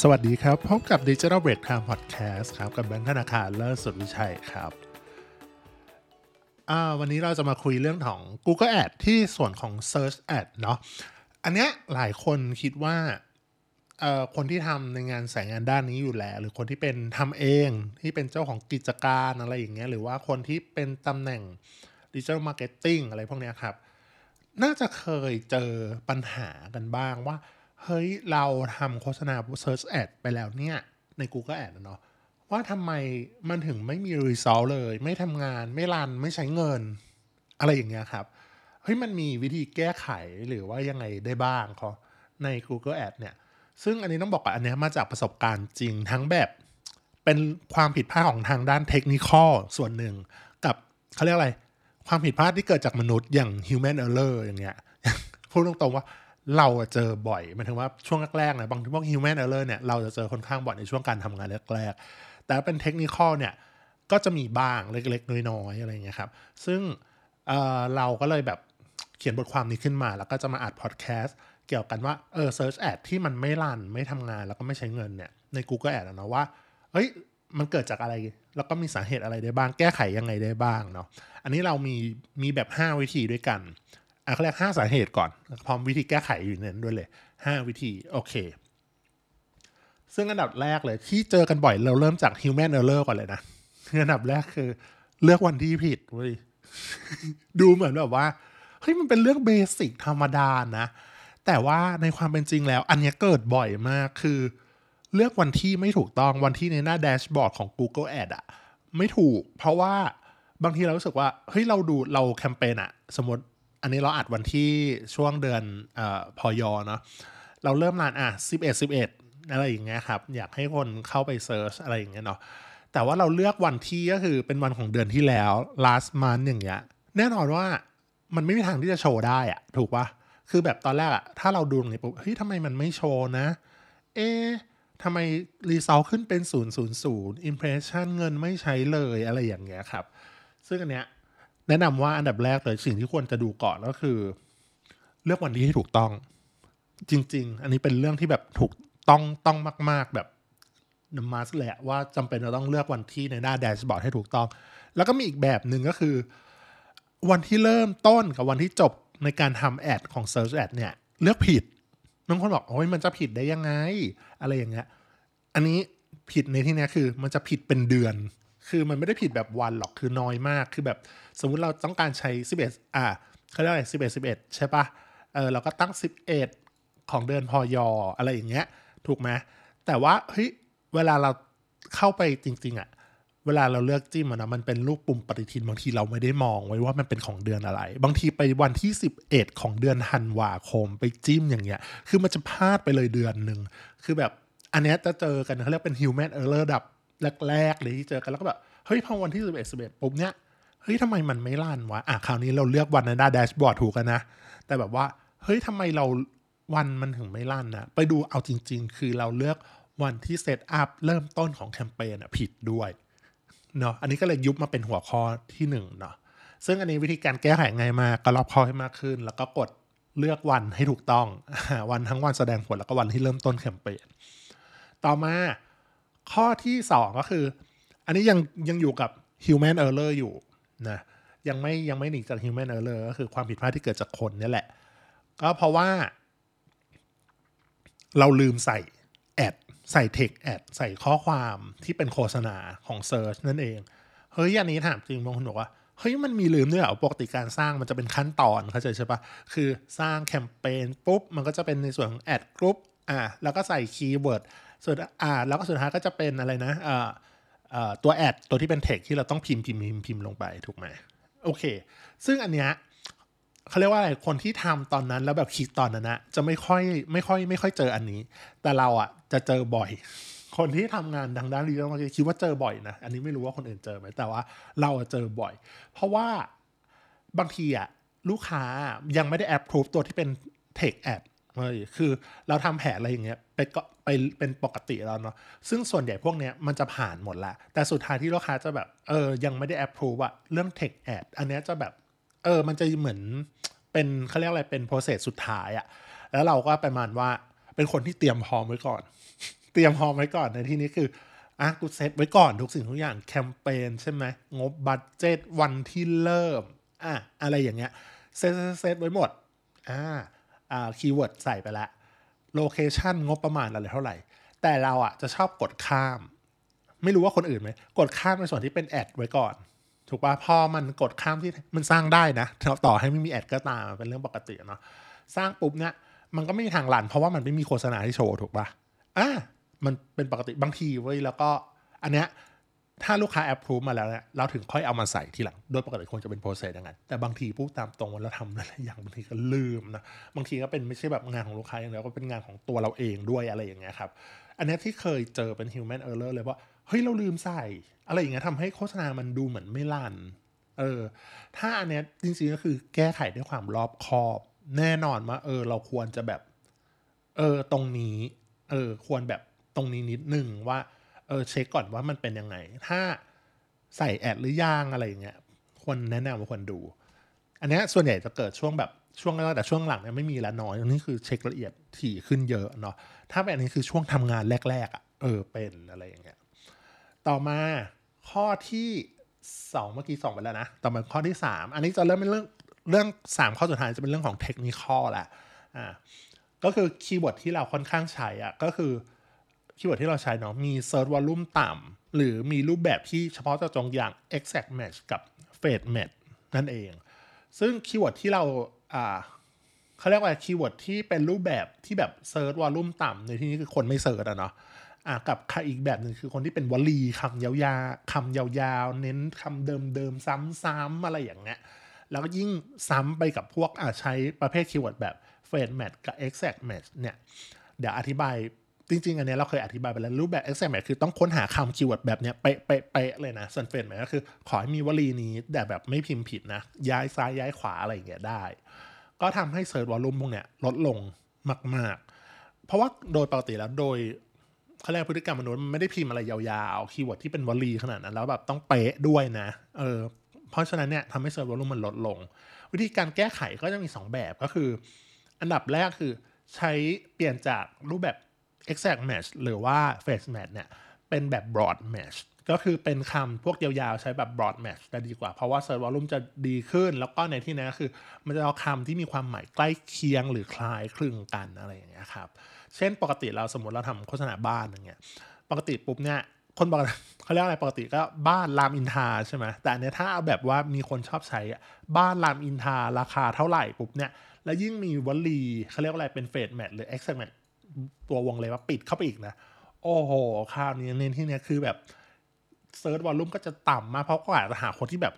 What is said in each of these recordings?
สวัสดีครับ พบกับ Digital Break Time Podcast ครับ กับแบงค์ธนาคารเลิศสุดวิชัยครับ วันนี้เราจะมาคุยเรื่องของ Google Ad ที่ส่วนของ Search Ad เนาะอันเนี้ยหลายคนคิดว่าคนที่ทำในงานสายงานด้านนี้อยู่แล้ว หรือคนที่เป็นทำเองที่เป็นเจ้าของกิจการอะไรอย่างเงี้ยหรือว่าคนที่เป็นตำแหน่ง Digital Marketing อะไรพวกเนี้ยครับ น่าจะเคยเจอปัญหากันบ้างว่า เฮ้ย เราทำโฆษณา Search Ad ไปแล้วเนี่ย ใน Google Ad เนาะว่าทำไมมันถึงไม่มี result เลย ไม่ทำงานไม่รันไม่ใช้เงิน อะไรอย่างเงี้ยครับ เฮ้ย มันมีวิธีแก้ไขหรือว่ายังไงได้บ้างเขาใน Google Ad เนี่ย ซึ่งอันนี้ต้องบอกว่าอันนี้มาจากประสบการณ์จริงทั้งแบบเป็นความผิดพลาดของทางด้านเทคนิคส่วนหนึ่ง กับเขาเรียกอะไร ความผิดพลาดที่เกิดจากมนุษย์อย่าง human error อย่างเงี้ยพูดตรงๆว่า เราเจอบ่อยหมายถึงว่าช่วงแรกๆนะบางทีพวก human error เนี่ยเราจะเจอค่อนข้างบ่อยในช่วงการทำงานแรกๆ แต่เป็นเทคนิคเนี่ยก็จะมีบ้างเล็กๆ น้อยๆอะไรเงี้ยครับ ซึ่งเเราก็เลยแบบเขียนบทความนี้ขึ้นมา แล้วก็จะมาอัดพอดแคสต์เกี่ยวกันว่าเออ search ad ที่มันไม่รันไม่ทำงานแล้วก็ไม่ใช้เงินเนี่ยใน Google Ad นะว่าเฮ้ยมันเกิดจากอะไร แล้วก็มีสาเหตุอะไรได้บ้างแก้ไขยังไงได้บ้างเนาะอันนี้เรามีมีแบบ 5 วิธีด้วยกัน อะเขาเรียกห้าสาเหตุก่อน พร้อมวิธีแก้ไขอยู่ในนั้นด้วยเลยห้าวิธี โอเค ซึ่งอันดับแรกเลย ที่เจอกันบ่อยเราเริ่มจาก human error ก่อนเลยนะอันดับแรกคือ เลือกวันที่ผิดเว้ยดูเหมือนแบบว่าเฮ้ยมันเป็นเรื่องเบสิกธรรมดานะ แต่ว่าในความเป็นจริงแล้ว อันนี้เกิดบ่อยมากคือ เลือกวันที่ไม่ถูกต้องวันที่ในหน้า dashboard ของ Google Ads อะไม่ถูก เพราะว่าบางทีเรารู้สึกว่าเฮ้ยเราดูเราแคมเปญอะสมมติ อันนี้เราอัดวันที่ช่วงเดือนอพอยอเนาะเราเริ่ม run อะสิบเอ็ดสิบเอ็ดอะไรอย่างเงี้ยครับ อยากให้คนเข้าไป search อะไรอย่างเงี้ยเนาะแต่ว่าเราเลือกวันที่ก็คือเป็นวันของเดือนที่แล้ว last month อย่างเงี้ยแน่นอนว่ามันไม่มีทางที่จะโชว์ได้อะถูกปะคือแบบตอนแรกอะถ้าเราดูตรงนี้ปุ๊บเฮ้ยทำไมมันไม่โชว์นะ เอ๊ทำไมรีเซลขึ้นเป็น 0 0 0 impression เงินไม่ใช้เลยอะไรอย่างเงี้ยครับ ซึ่งอันเนี้ย แนะนำว่าอันดับแรกเลยสิ่งที่ควรจะดูก่อนก็คือ เลือกวันที่ให้ถูกต้อง จริง ๆ อันนี้เป็นเรื่องที่แบบถูกต้องต้องมาก ๆ แบบนมาสแหละว่าจำเป็นจะต้องเลือกวันที่ในหน้าแดชบอร์ดให้ถูกต้อง แล้วก็มีอีกแบบหนึ่งก็คือ วันที่เริ่มต้นกับวันที่จบในการทำแอดของ Search Ad เนี่ย เลือกผิดบางคนบอกโอ้ยมันจะผิดได้ยังไง อะไรอย่างเงี้ยอันนี้ผิดในที่นี้คือมันจะผิดเป็นเดือน คือมันไม่ได้ผิดแบบวันหรอกคือน้อยมากคือแบบสมมุติเราต้องการใช้ 11 อะเขาเรียกอะไร11 11 ใช่ปะเออเราก็ตั้ง 11 ของเดือนพอยออะไรอย่างเงี้ย ถูกไหมแต่ว่าเฮ้ยเวลาเราเข้าไปจริง ๆอะเวลาเราเลือกจิ้มนะมันเป็นรูปปุ่มปฏิทินบางทีเราไม่ได้มองไว้ว่ามันเป็นของเดือนอะไร บางทีไปวันที่ 11 ของเดือนธันวาคมไปจิ้มอย่างเงี้ย คือมันจะพลาดไปเลยเดือนหนึ่งคือแบบอันนี้จะเจอกันเขาเรียกเป็น human error ดับ แรกๆเลยที่เจอกันแล้วก็แบบเฮ้ยพอวันที่สิบเอ็ดสิบเอ็ดปุ๊บเนี้ยเฮ้ยทำไมมันไม่ลั่นวะอะคราวนี้เราเลือกวันในหน้าแดชบอร์ดถูกกันนะ แต่แบบว่า เฮ้ยทำไมเราวันมันถึงไม่ลั่นนะ ไปดูเอาจริง ๆ คือเราเลือกวันที่เซตอัพเริ่มต้นของแคมเปญผิดด้วยเนาะอันนี้ก็เลยยุบมาเป็นหัวข้อที่หนึ่งเนาะซึ่งอันนี้วิธีการแก้ไขไงมาก็รอบคอให้มากขึ้น แล้วก็กดเลือกวันให้ถูกต้อง วันทั้งวันแสดงผลแล้วก็วันที่เริ่มต้นแคมเปญต่อมา ข้อที่สองก็คือ อันนี้ยังยังอยู่กับ human error อยู่นะยังไม่ยังไม่หนีจาก human error ก็คือความผิดพลาดที่เกิดจากคนนี่แหละ ก็เพราะว่า เราลืมใส่ ad ใส่ text ad ใส่ข้อความที่เป็นโฆษณาของ Search นั่นเอง เฮ้ยอันนี้ถามจริงบางคนบอกว่าเฮ้ยมันมีลืมด้วยเหรอปกติการสร้างมันจะเป็นขั้นตอนเข้าใจใช่ปะคือสร้างแคมเปญปุ๊บ มันก็จะเป็นในส่วนของ ad group อ่าแล้วก็ใส่ keyword ส่วนอ่าแล้วก็สุดท้ายก็จะเป็นอะไรนะอ่าอ่าตัว ad ตัวที่เป็นเทคที่เราต้องพิมพ์พิมพ์พิมพ์พิมพ์ลงไปถูกไหมโอเค ซึ่งอันเนี้ยเขาเรียกว่าอะไรคนที่ทำตอนนั้นแล้วแบบคิดตอนนั้นนะจะไม่ค่อยไม่ค่อยไม่ค่อยเจออันนี้ แต่เราอะจะเจอบ่อย คนที่ทำงานทางด้านดีจิทัลคิดว่าเจอบ่อยนะอันนี้ไม่รู้ว่าคนอื่นเจอไหมแต่ว่าเราเจอบ่อย เพราะว่าบางทีอะลูกค้ายังไม่ได้แอปพรูฟตัวที่เป็นเทคแอด เฮ้ยคือเราทำแผนอะไรอย่างเงี้ยไปก็ไปเป็นปกติแล้วเนาะซึ่งส่วนใหญ่พวกเนี้ยมันจะผ่านหมดละ แต่สุดท้ายที่ลูกค้าจะแบบเออยังไม่ได้แอปพรูฟอะเรื่อง Tech Ad อันเนี้ยจะแบบเออมันจะเหมือนเป็นเขาเรียกอะไรเป็น process สุดท้ายอะแล้วเราก็ประมาณว่าเป็นคนที่เตรียมพร้อมไว้ก่อน เตรียมพร้อมไว้ก่อนในที่นี้คืออะกูเซตไว้ก่อนทุกสิ่งทุกอย่างแคมเปญใช่ไหมงบ budget วันที่เริ่มอะอะไรอย่างเงี้ย set set ไว้หมดอ่าอ่า keyword ใส่ไปแล้ว location งบประมาณอะไรเท่าไหร่ แต่เราอะจะชอบกดข้าม ไม่รู้ว่าคนอื่นไหมกดข้ามในส่วนที่เป็นแอดไว้ก่อน ถูกป่ะพอมันกดข้ามที่มันสร้างได้นะ ต่อให้ไม่มีแอดก็ตามเป็นเรื่องปกติเนาะสร้างปุ๊บเนี่ยมันก็ไม่มีทางหลันเพราะว่ามันไม่มีโฆษณาที่โชว์ถูกป่ะอะมันเป็นปกติบางทีเว้ยแล้วก็อันเนี้ย ถ้าลูกค้าแอปพรูฟมาแล้วเนี่ยเราถึงค่อยเอามาใส่ทีหลัง โดยปกติควรจะเป็นโปรเซสอย่างนั้น แต่บางทีพูดตามตรงว่าเราทำอะไรอย่างบางทีก็ลืมนะ บางทีก็เป็นไม่ใช่แบบงานของลูกค้าอย่างเดียวก็เป็นงานของตัวเราเองด้วยอะไรอย่างเงี้ยครับ อันนี้ที่เคยเจอเป็น human error เลยว่า เฮ้ย เราลืมใส่ อะไรอย่างเงี้ยทำให้โฆษณามันดูเหมือนไม่ลั่น เออ ถ้าอันเนี้ยจริงๆก็คือแก้ไขด้วยความรอบคอบ แน่นอนว่าเออ เราควรจะแบบ เออ ตรงนี้ เออ ควรแบบตรงนี้นิดนึงว่า ออเช็คก่อนว่ามันเป็นยังไง ถ้าใส่แอดหรือยังอะไรอย่างเงี้ยควรแนะนำว่าควรดู อันนี้ส่วนใหญ่จะเกิดช่วงแบบช่วงแรกแต่ช่วงหลังเนี่ยไม่มีล้วน้อยอันนี้คือเช็คละเอียดถี่ขึ้นเยอะเนาะถ้าเป็นอันนี้คือช่วงทำงานแรกๆอะ่ะเออเป็นอะไรอย่างเงี้ยต่อมาข้อที่สองเมื่อกี้สองไปแล้วนะ ต่อมาข้อที่สามอันนี้จะเริ่มเป็นเรื่องเรื่องสามข้อสุดท้ายจะเป็นเรื่องของ technical แหละอ่าก็คือ keyword ที่เราค่อนข้างใช้อะก็คือ keyword ที่เราใช้เนาะมี search volume ต่ำหรือมีรูปแบบที่เฉพาะเจาะจงอย่าง exact match กับ phrase match นั่นเอง ซึ่ง keyword ที่เราอ่าเขาเรียกว่า keyword ที่เป็นรูปแบบที่แบบ search volume ต่ำในที่นี้คือคนไม่ search อะเนาะอะกับอีกแบบหนึ่งคือคนที่เป็นวลีคำยาวๆคำยาวๆ เน้นคำเดิมๆ ซ้ำๆอะไรอย่างเงี้ยแล้วก็ยิ่งซ้ำไปกับพวกอะใช้ประเภท keyword แบบ phrase match กับ exact match เนี่ย เดี๋ยวอธิบาย จริงๆ อันนี้เราเคยอธิบายไปแล้วรูปแบบ exact match คือต้องค้นหาคำ keyword แบบเนี้ยเป๊ะเป๊ะเป๊ะเลยนะส่วน phrase match ก็คือ ขอให้มีวลีนี้แต่แบบไม่พิมพ์ผิดนะ ย้ายซ้ายย้ายขวาอะไรอย่างเงี้ยได้ ก็ทำให้ search volume พวกเนี้ยลดลงมาก ๆ เพราะว่าโดยปกติแล้วโดยเขาเรียกพฤติกรรมมนุษย์มันไม่ได้พิมพ์อะไรยาวๆ keyword ที่เป็นวลีขนาดนั้น แล้วแบบต้องเป๊ะด้วยนะเออเพราะฉะนั้นเนี่ยทำให้ search volume มันลดลง วิธีการแก้ไขก็จะมี 2 แบบก็คือ อันดับแรกคือใช้เปลี่ยนจากรูปแบบ exact match หรือว่า face match เนี่ยเป็นแบบ broad match ก็คือเป็นคำพวกยาวๆ ใช้แบบ broad match จะดีกว่า เพราะว่า search volume จะดีขึ้น แล้วก็ในที่นี้คือ มันจะเอาคำที่มีความหมายใกล้เคียงหรือคล้ายคลึงกันอะไรอย่างเงี้ยครับ เช่นปกติเราสมมติเราทำโฆษณาบ้านอย่างเงี้ยปกติปุ๊บเนี่ยคนปกเขาเรียกอะไรปกติก็บ้านรามอินทาใช่ไหมแต่อันเนี้ยถ้าเอาแบบว่ามีคนชอบใช้บ้านรามอินทาราคาเท่าไหร่ปุ๊บเนี่ยแล้วยิ่งมีวลีเขาเรียกว่าอะไรเป็น phrase match หรือ exact match ตัววงเลยว่าปิดเข้าไปอีกนะ โอ้โหคราวนี้เน้นที่เนี้ยคือแบบ search volume ก็จะต่ำมากเพราะก็อาจจะหาคนที่แบบ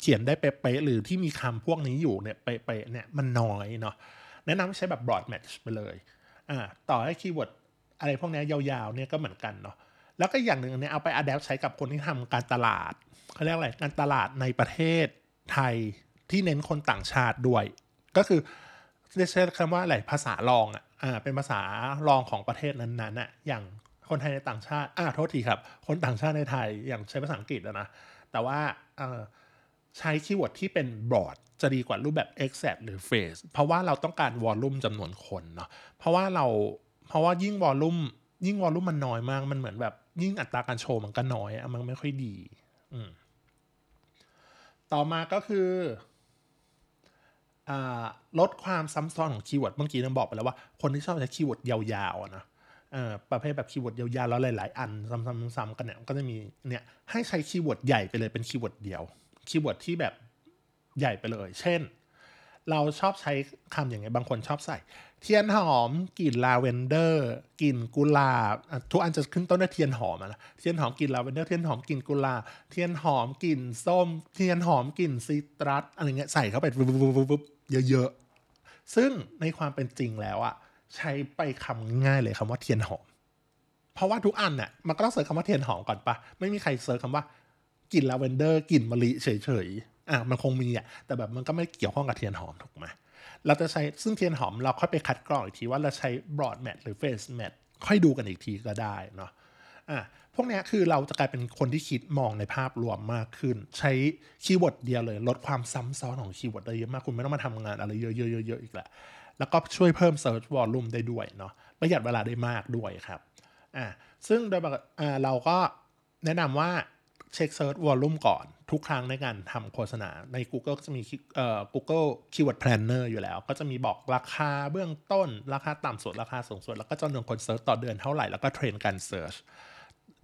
เขียนได้เป๊ะๆหรือที่มีคำพวกนี้อยู่เนี่ยเป๊ะๆเนี่ยมันน้อยเนาะแนะนำให้ใช้แบบ broad match ไปเลยอ่าต่อให้ keyword อะไรพวกนี้ยาวๆเนี่ยก็เหมือนกันเนาะแล้วก็อย่างหนึ่งอันเนี้ยเอาไป adapt ใช้กับคนที่ทำการตลาดเขาเรียกอะไรการตลาดในประเทศไทยที่เน้นคนต่างชาติด้วย ก็คือจะใช้คำว่าอะไรภาษารองอะ อ่าเป็นภาษารองของประเทศนั้นๆอะอย่างคนไทยในต่างชาติอ่าโทษทีครับ คนต่างชาติในไทยอย่างใช้ภาษาอังกฤษนะ แต่ว่าเอ่อใช้ keyword ที่เป็น broad จะดีกว่ารูปแบบ exact หรือ phrase เพราะว่าเราต้องการ volume จำนวนคนเนาะเพราะว่าเราเพราะว่ายิ่ง volume ยิ่ง volume มันน้อยมาก มันเหมือนแบบ ยิ่งอัตราการโชว์มันก็น้อยอะมันไม่ค่อยดี อืมต่อมาก็คือ ลดความซ้ำซ้อนของ keyword เมื่อกี้เราบอกไปแล้วว่าคนที่ชอบใช้ keyword ยาวๆนะประเภทแบบ keyword ยาวๆแล้วหลายๆ อันซ้ำๆๆกันเนี่ยก็จะมีเนี่ยให้ใช้ keyword ใหญ่ไปเลยเป็น keyword เดียว keyword ที่แบบใหญ่ไปเลย เช่น เราชอบใช้คำอย่างไงบางคนชอบใส่ เทียนหอมกลิ่นลาเวนเดอร์กลิ่นกุหลาบทุกอันจะขึ้นต้นด้วยเทียนหอมอะนะเทียนหอมกลิ่นลาเวนเดอร์เทียนหอมกลิ่นกุหลาบเทียนหอมกลิ่นส้ม เทียนหอมกลิ่น citrus อะไรเงี้ยใส่เข้าไปปุ๊บ เยอะๆ ซึ่งในความเป็นจริงแล้วอะใช้ไปคำง่ายเลยคำว่าเทียนหอม เพราะว่าทุกอันน่ะมันก็ต้อง search คำว่าเทียนหอมก่อนปะไม่มีใคร search คำว่ากลิ่นลาเวนเดอร์กลิ่นมะลิเฉยๆอะมันคงมีอะแต่แบบมันก็ไม่เกี่ยวข้องกับเทียนหอมถูกไหมเราจะใช้ซึ่งเทียนหอมเราค่อยไปคัดกรองอีกทีว่าเราใช้ broad match หรือ phrase match ค่อยดูกันอีกทีก็ได้เนาะ อะพวกนี้คือเราจะกลายเป็นคนที่คิดมองในภาพรวมมากขึ้น ใช้ keyword เดียวเลย ลดความซ้ำซ้อนของ keyword ได้เยอะมากคุณไม่ต้องมาทำงานอะไรเยอะๆๆๆอีกแล้วแล้วก็ช่วยเพิ่ม search volume ได้ด้วยเนาะประหยัดเวลาได้มากด้วยครับอ่าซึ่งโดยปกติเราก็แนะนำว่าเช็ค search volume ก่อนทุกครั้งในการทำโฆษณาใน Google ก็จะมีเอ่อ Google Keyword Planner อยู่แล้ว ก็จะมีบอกราคาเบื้องต้นราคาต่ำสุดราคาสูงสุด แล้วก็จำนวนคน search ต่อเดือนเท่าไหร่แล้วก็เทรนด์การ search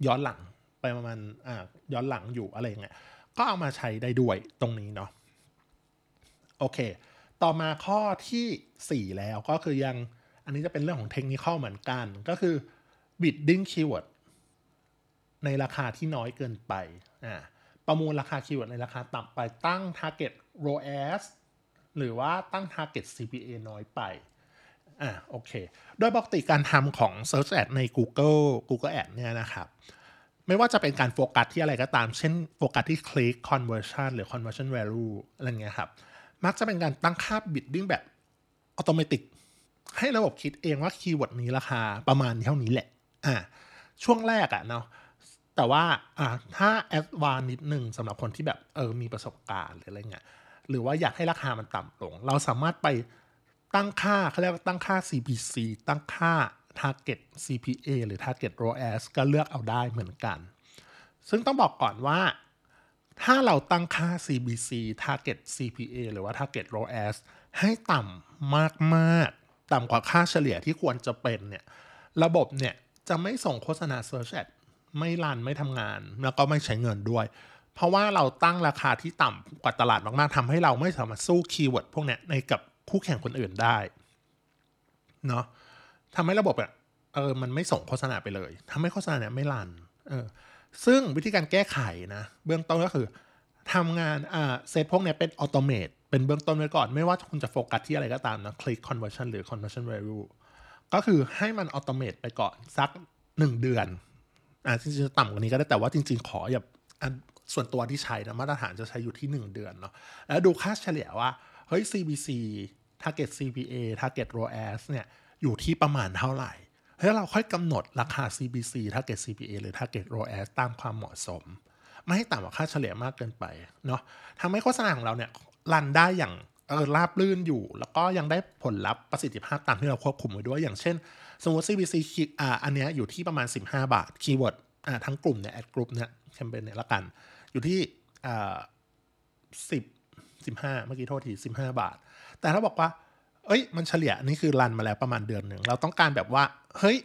ย้อนหลังไปประมาณอ่าย้อนหลังอยู่อะไรเงี้ยก็เอามาใช้ได้ด้วยตรงนี้เนาะโอเค ต่อมาข้อทีสี่ 4 แล้วก็คือยังอันนี้จะเป็นเรื่องของเทคนิคเหมือนกัน ก็คือ bidding keyword ในราคาที่น้อยเกินไปอ่าประมูลราคา keyword ในราคาต่ำไปตั้ง target ROAS หรือว่าตั้ง target CPA น้อยไป อ่าโอเค โดยปกติการทำของ Search Ad ใน Google Google Ad เนี่ยนะครับ ไม่ว่าจะเป็นการโฟกัสที่อะไรก็ตาม เช่นโฟกัสที่ click conversion หรือ conversion value อะไรเงี้ยครับ มักจะเป็นการตั้งค่า bidding แบบอัตโนมัติให้ระบบคิดเองว่าคีย์เวิร์ดนี้ราคาประมาณเท่านี้แหละ อ่า ช่วงแรกอะเนาะ แต่ว่า อ่า ถ้าแอดวานนิดนึงสำหรับคนที่แบบ เออ มีประสบการณ์หรืออะไรเงี้ย หรือว่าอยากให้ราคามันต่ำลง เราสามารถไป ตั้งค่าเขาเรียกว่าตั้งค่า CPC ตั้งค่า Target CPA หรือ Target ROAS ก็เลือกเอาได้เหมือนกัน ซึ่งต้องบอกก่อนว่า ถ้าเราตั้งค่า CBC Target CPA หรือว่า Target ROAS ให้ต่ำมากๆ ต่ำกว่าค่าเฉลี่ยที่ควรจะเป็นเนี่ย ระบบเนี่ยจะไม่ส่งโฆษณา Search Ad ไม่รันไม่ทำงาน แล้วก็ไม่ใช้เงินด้วย เพราะว่าเราตั้งราคาที่ต่ำกว่าตลาดมากๆทำให้เราไม่สามารถสู้คีย์เวิร์ดพวกเนี้ยในกับ คู่แข่งคนอื่นได้เนาะทำให้ระบบอะเออมันไม่ส่งโฆษณาไปเลยทำให้โฆษณาเนี่ยไม่รันเออซึ่งวิธีการแก้ไขนะ เบื้องต้นก็คือทำงานอ่าเซตพวกเนี้ยเป็นอัตโนมัติเป็นเบื้องต้นไว้ก่อน ไม่ว่าคุณจะโฟกัสที่อะไรก็ตามนะ click conversion หรือ conversion value ก็คือให้มันอัตโนมัติไปก่อนสักหนึ่งเดือนอ่าจริงๆจะต่ำกว่านี้ก็ได้แต่ว่าจริง ๆ ขออย่าส่วนตัวที่ใช้นะมาตรฐานจะใช้อยู่ที่ 1 เดือนเนาะแล้วดูค่าเฉลี่ยว่า ฮ้ย CBC target CPA target ROAS เนี่ยอยู่ที่ประมาณเท่าไหร่เฮ้ยเราค่อยกำหนดราคา CBC target CPA หรือ target ROAS ตามความเหมาะสม ไม่ให้ต่ำกว่าค่าเฉลี่ยมากเกินไปเนาะทำให้โฆษณาของเราเนี่ยรันได้อย่างเออราบลื่นอยู่ แล้วก็ยังได้ผลลัพธ์ประสิทธิภาพตามที่เราควบคุมไว้ด้วย อย่างเช่น สมมติ CPC อ่าอันเนี้ยอยู่ที่ประมาณ 15 บาท คีย์เวิร์ดอ่าทั้งกลุ่มเนี่ย ad กลุ่มเนี่ยแคมเปญเนี่ยละกัน อยู่ที่อ่าสิบ สิบห้าเมื่อกี้โทษทีสิบห้าบาท แต่ถ้าบอกว่า เอ้ย มันเฉลี่ยนี่คือรันมาแล้วประมาณเดือนหนึ่ง เราต้องการแบบว่า เฮ้ย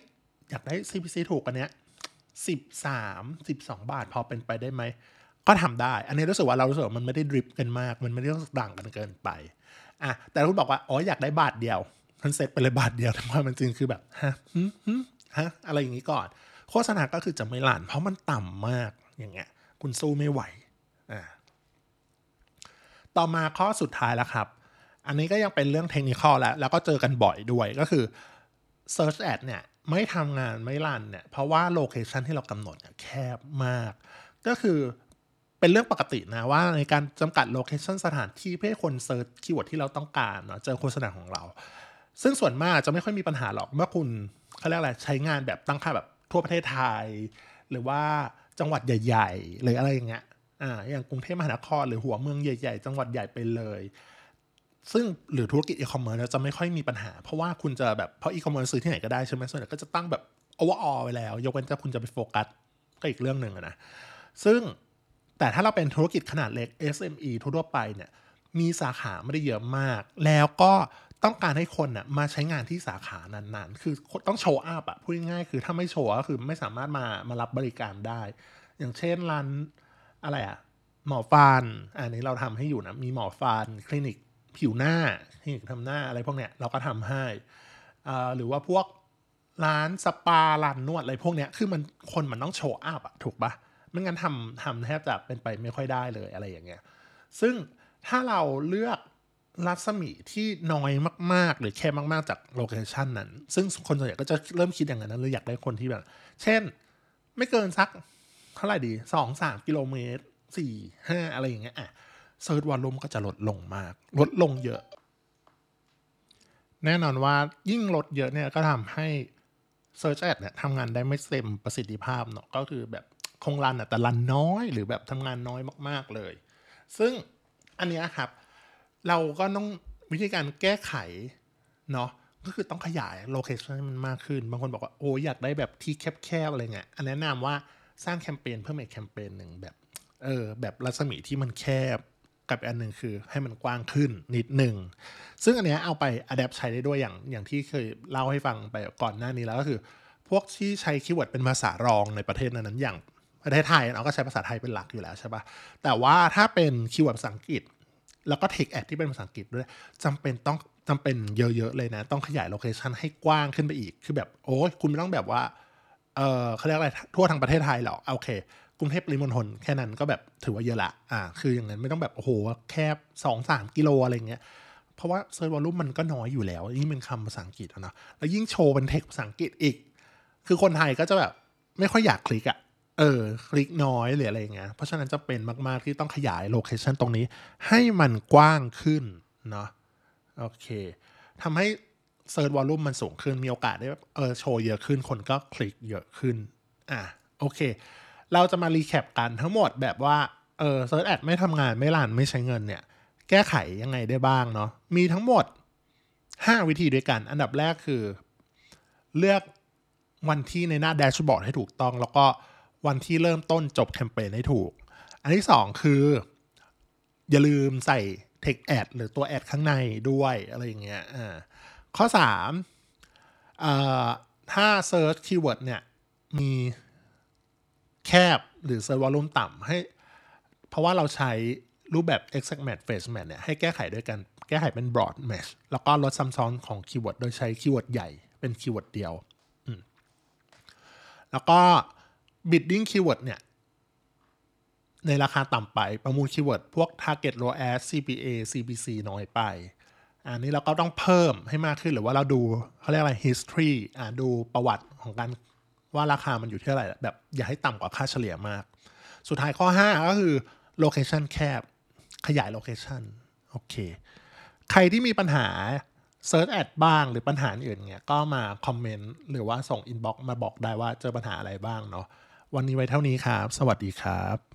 อยากได้ CPC ถูกอันเนี้ยสิบสามสิบสองบาทพอเป็นไปได้ไหม ก็ทำได้ อันนี้รู้สึกว่าเรารู้สึกว่ามันไม่ได้ drop กันมาก มันไม่ได้ต้องต่างกันเกินไปอะแต่คุณบอกว่า อ๋อ อยากได้บาทเดียวมันเซ็ตไปเลยบาทเดียวแต่ว่ามันจริงคือแบบฮะฮะอะไรอย่างนี้ก่อน โฆษณาก็คือจะไม่รัน เพราะมันต่ำมากอย่างเงี้ย คุณสู้ไม่ไหวอ่า ต่อมาข้อสุดท้ายแล้วครับ อันนี้ก็ยังเป็นเรื่องเทคนิคแล้ว แล้วก็เจอกันบ่อยด้วยก็คือ Search Ad เนี่ยไม่ทำงานไม่รันเนี่ยเพราะว่า location ที่เรากำหนดแคบมาก ก็คือเป็นเรื่องปกตินะว่าในการจำกัด location สถานที่เพื่อคน search คีย์เวิร์ดที่เราต้องการเนาะเจอโฆษณาของเรา ซึ่งส่วนมากจะไม่ค่อยมีปัญหาหรอกเมื่อคุณเขาเรียกอะไรใช้งานแบบตั้งค่าแบบทั่วประเทศไทย หรือว่าจังหวัดใหญ่ ๆ หรืออะไรอย่างเงี้ย อ่าอย่างกรุงเทพมหานครหรือหัวเมืองใหญ่ ๆ จังหวัดใหญ่ไปเลย ซึ่งหรือธุรกิจอีคอมเมิร์ซจะไม่ค่อยมีปัญหา เพราะว่าคุณจะแบบเพราะอีคอมเมิร์ซซื้อที่ไหนก็ได้ใช่ไหมส่วนใหญ่ก็จะตั้งแบบoverall ไว้แล้ว ยกเว้นจะคุณจะไปโฟกัสก็อีกเรื่องหนึ่งนะซึ่งแต่ถ้าเราเป็นธุรกิจขนาดเล็ก SME ทั่วไปเนี่ยมีสาขาไม่ได้เยอะมาก แล้วก็ต้องการให้คนน่ะมาใช้งานที่สาขานั้นๆ คือต้อง show up อะพูดง่ายๆคือถ้าไม่โชว์ก็คือไม่สามารถมามารับบริการได้ อย่างเช่นร้าน อะไรอะหมอฟันอันนี้เราทำให้อยู่นะ มีหมอฟันคลินิกผิวหน้าคลินิกทำหน้าอะไรพวกเนี้ยเราก็ทำให้หรือว่าพวกร้านสปาร้านนวดอะไรพวกเนี้ยคือมันคนมันต้อง show up อะถูกปะไม่งั้นทำทำแทบจะเป็นไปไม่ค่อยได้เลยอะไรอย่างเงี้ยซึ่งถ้าเราเลือกรัศมีที่น้อยมาก ๆ หรือแคบมาก ๆ จาก location นั้น ซึ่งคนส่วนใหญ่ก็จะเริ่มคิดอย่างนั้นเลยอยากได้คนที่แบบ เช่น ไม่เกินสัก เท่าไหร่ดีสองสามกิโลเมตรสี่ห้าอะไรอย่างเงี้ยอะ search volume ก็จะลดลงมาก ลดลงเยอะ แน่นอนว่ายิ่งลดเยอะเนี่ยก็ทำให้ Search Ad เนี่ยทำงานได้ไม่เต็มประสิทธิภาพเนาะก็คือแบบคงรันแต่รันน้อย หรือแบบทำงานน้อยมาก ๆเลย ซึ่งอันนี้ครับ เราก็ต้องวิธีการแก้ไขเนาะก็คือต้องขยายโลเคชันมันมากขึ้น บางคนบอกว่า โอ้อยากได้แบบที่แคบๆ อะไรเงี้ยอันแนะนำว่า สร้างแคมเปญเพิ่มอีกแคมเปญหนึ่งแบบเออแบบรัศมีที่มันแคบกับอันหนึ่งคือให้มันกว้างขึ้นนิดหนึ่ง ซึ่งอันเนี้ยเอาไป adapt ใช้ได้ด้วยอย่างอย่างที่เคยเล่าให้ฟังไปก่อนหน้านี้แล้วก็คือ พวกที่ใช้คีย์เวิร์ดเป็นภาษารองในประเทศนั้นๆอย่างประเทศไทยเราก็ใช้ภาษาไทยเป็นหลักอยู่แล้วใช่ปะแต่ว่าถ้าเป็นคีย์เวิร์ดภาษาอังกฤษ แล้วก็ text ad ที่เป็นภาษาอังกฤษด้วยจำเป็นต้องจำเป็นเยอะๆเลยนะ ต้องขยาย location ให้กว้างขึ้นไปอีกคือแบบโอ้ยคุณไม่ต้องแบบว่า เออเขาเรียกอะไรทั่วทั้งประเทศไทยหรอโอเคกรุงเทพปริมณฑลแค่นั้นก็แบบถือว่าเยอะละอ่าคืออย่างนั้นไม่ต้องแบบโอ้โหแคบสองสามกิโลอะไรเงี้ยเพราะว่า search volume มันก็น้อยอยู่แล้วยิ่งเป็นคำภาษาอังกฤษนะแล้วยิ่งโชว์เป็นเทคภาษาอังกฤษอีก คือคนไทยก็จะแบบไม่ค่อยอยากคลิกอะเออคลิกน้อยหรืออะไรเงี้ยเพราะฉะนั้นจำเป็นมากๆที่ต้องขยาย location ตรงนี้ ให้มันกว้างขึ้นเนาะโอเคทำให้ search volume มันสูงขึ้น มีโอกาสได้เออโชว์เยอะขึ้น คนก็คลิกเยอะขึ้น อะโอเค เราจะมา recap กันทั้งหมดแบบว่าเออ search ad ไม่ทำงานไม่รันไม่ใช้เงินเนี่ย แก้ไขยังไงได้บ้างเนาะมีทั้งหมด 5 วิธีด้วยกัน อันดับแรกคือ เลือกวันที่ในหน้าแดชบอร์ดให้ถูกต้อง แล้วก็วันที่เริ่มต้นจบแคมเปญให้ถูก อันที่ 2 คือ อย่าลืมใส่ text ad หรือตัว ad ข้างในด้วยอะไรอย่างเงี้ยอ่า ข้อ3อ่าถ้า search keyword เนี่ย มีแคบหรือ search volume ต่ำให้ เพราะว่าเราใช้รูปแบบ exact match phrase match เนี่ยให้แก้ไขด้วยกันแก้ไขเป็น broad match แล้วก็ลดซ้ำซ้อนของคีย์เวิร์ดโดยใช้คีย์เวิร์ดใหญ่เป็นคีย์เวิร์ดเดียว แล้วก็ bidding keyword เนี่ย ในราคาต่ำไปประมูลคีย์เวิร์ดพวก target ROAS CPA CPC น้อยไป อันนี้เราก็ต้องเพิ่มให้มากขึ้นหรือว่าเราดูเขาเรียกอะไร history อ่าดูประวัติของการว่าราคามันอยู่ที่เท่าไหร่แบบอย่าให้ต่ำกว่าค่าเฉลี่ยมาก สุดท้ายข้อ 5 ก็คือ location แคบ ขยาย location โอเค ใครที่มีปัญหา search ad บ้างหรือปัญหาอื่นเนี่ยก็มาคอมเมนต์หรือว่าส่ง inbox มาบอกได้ว่าเจอปัญหาอะไรบ้างเนาะวันนี้ไว้เท่านี้ครับ สวัสดีครับ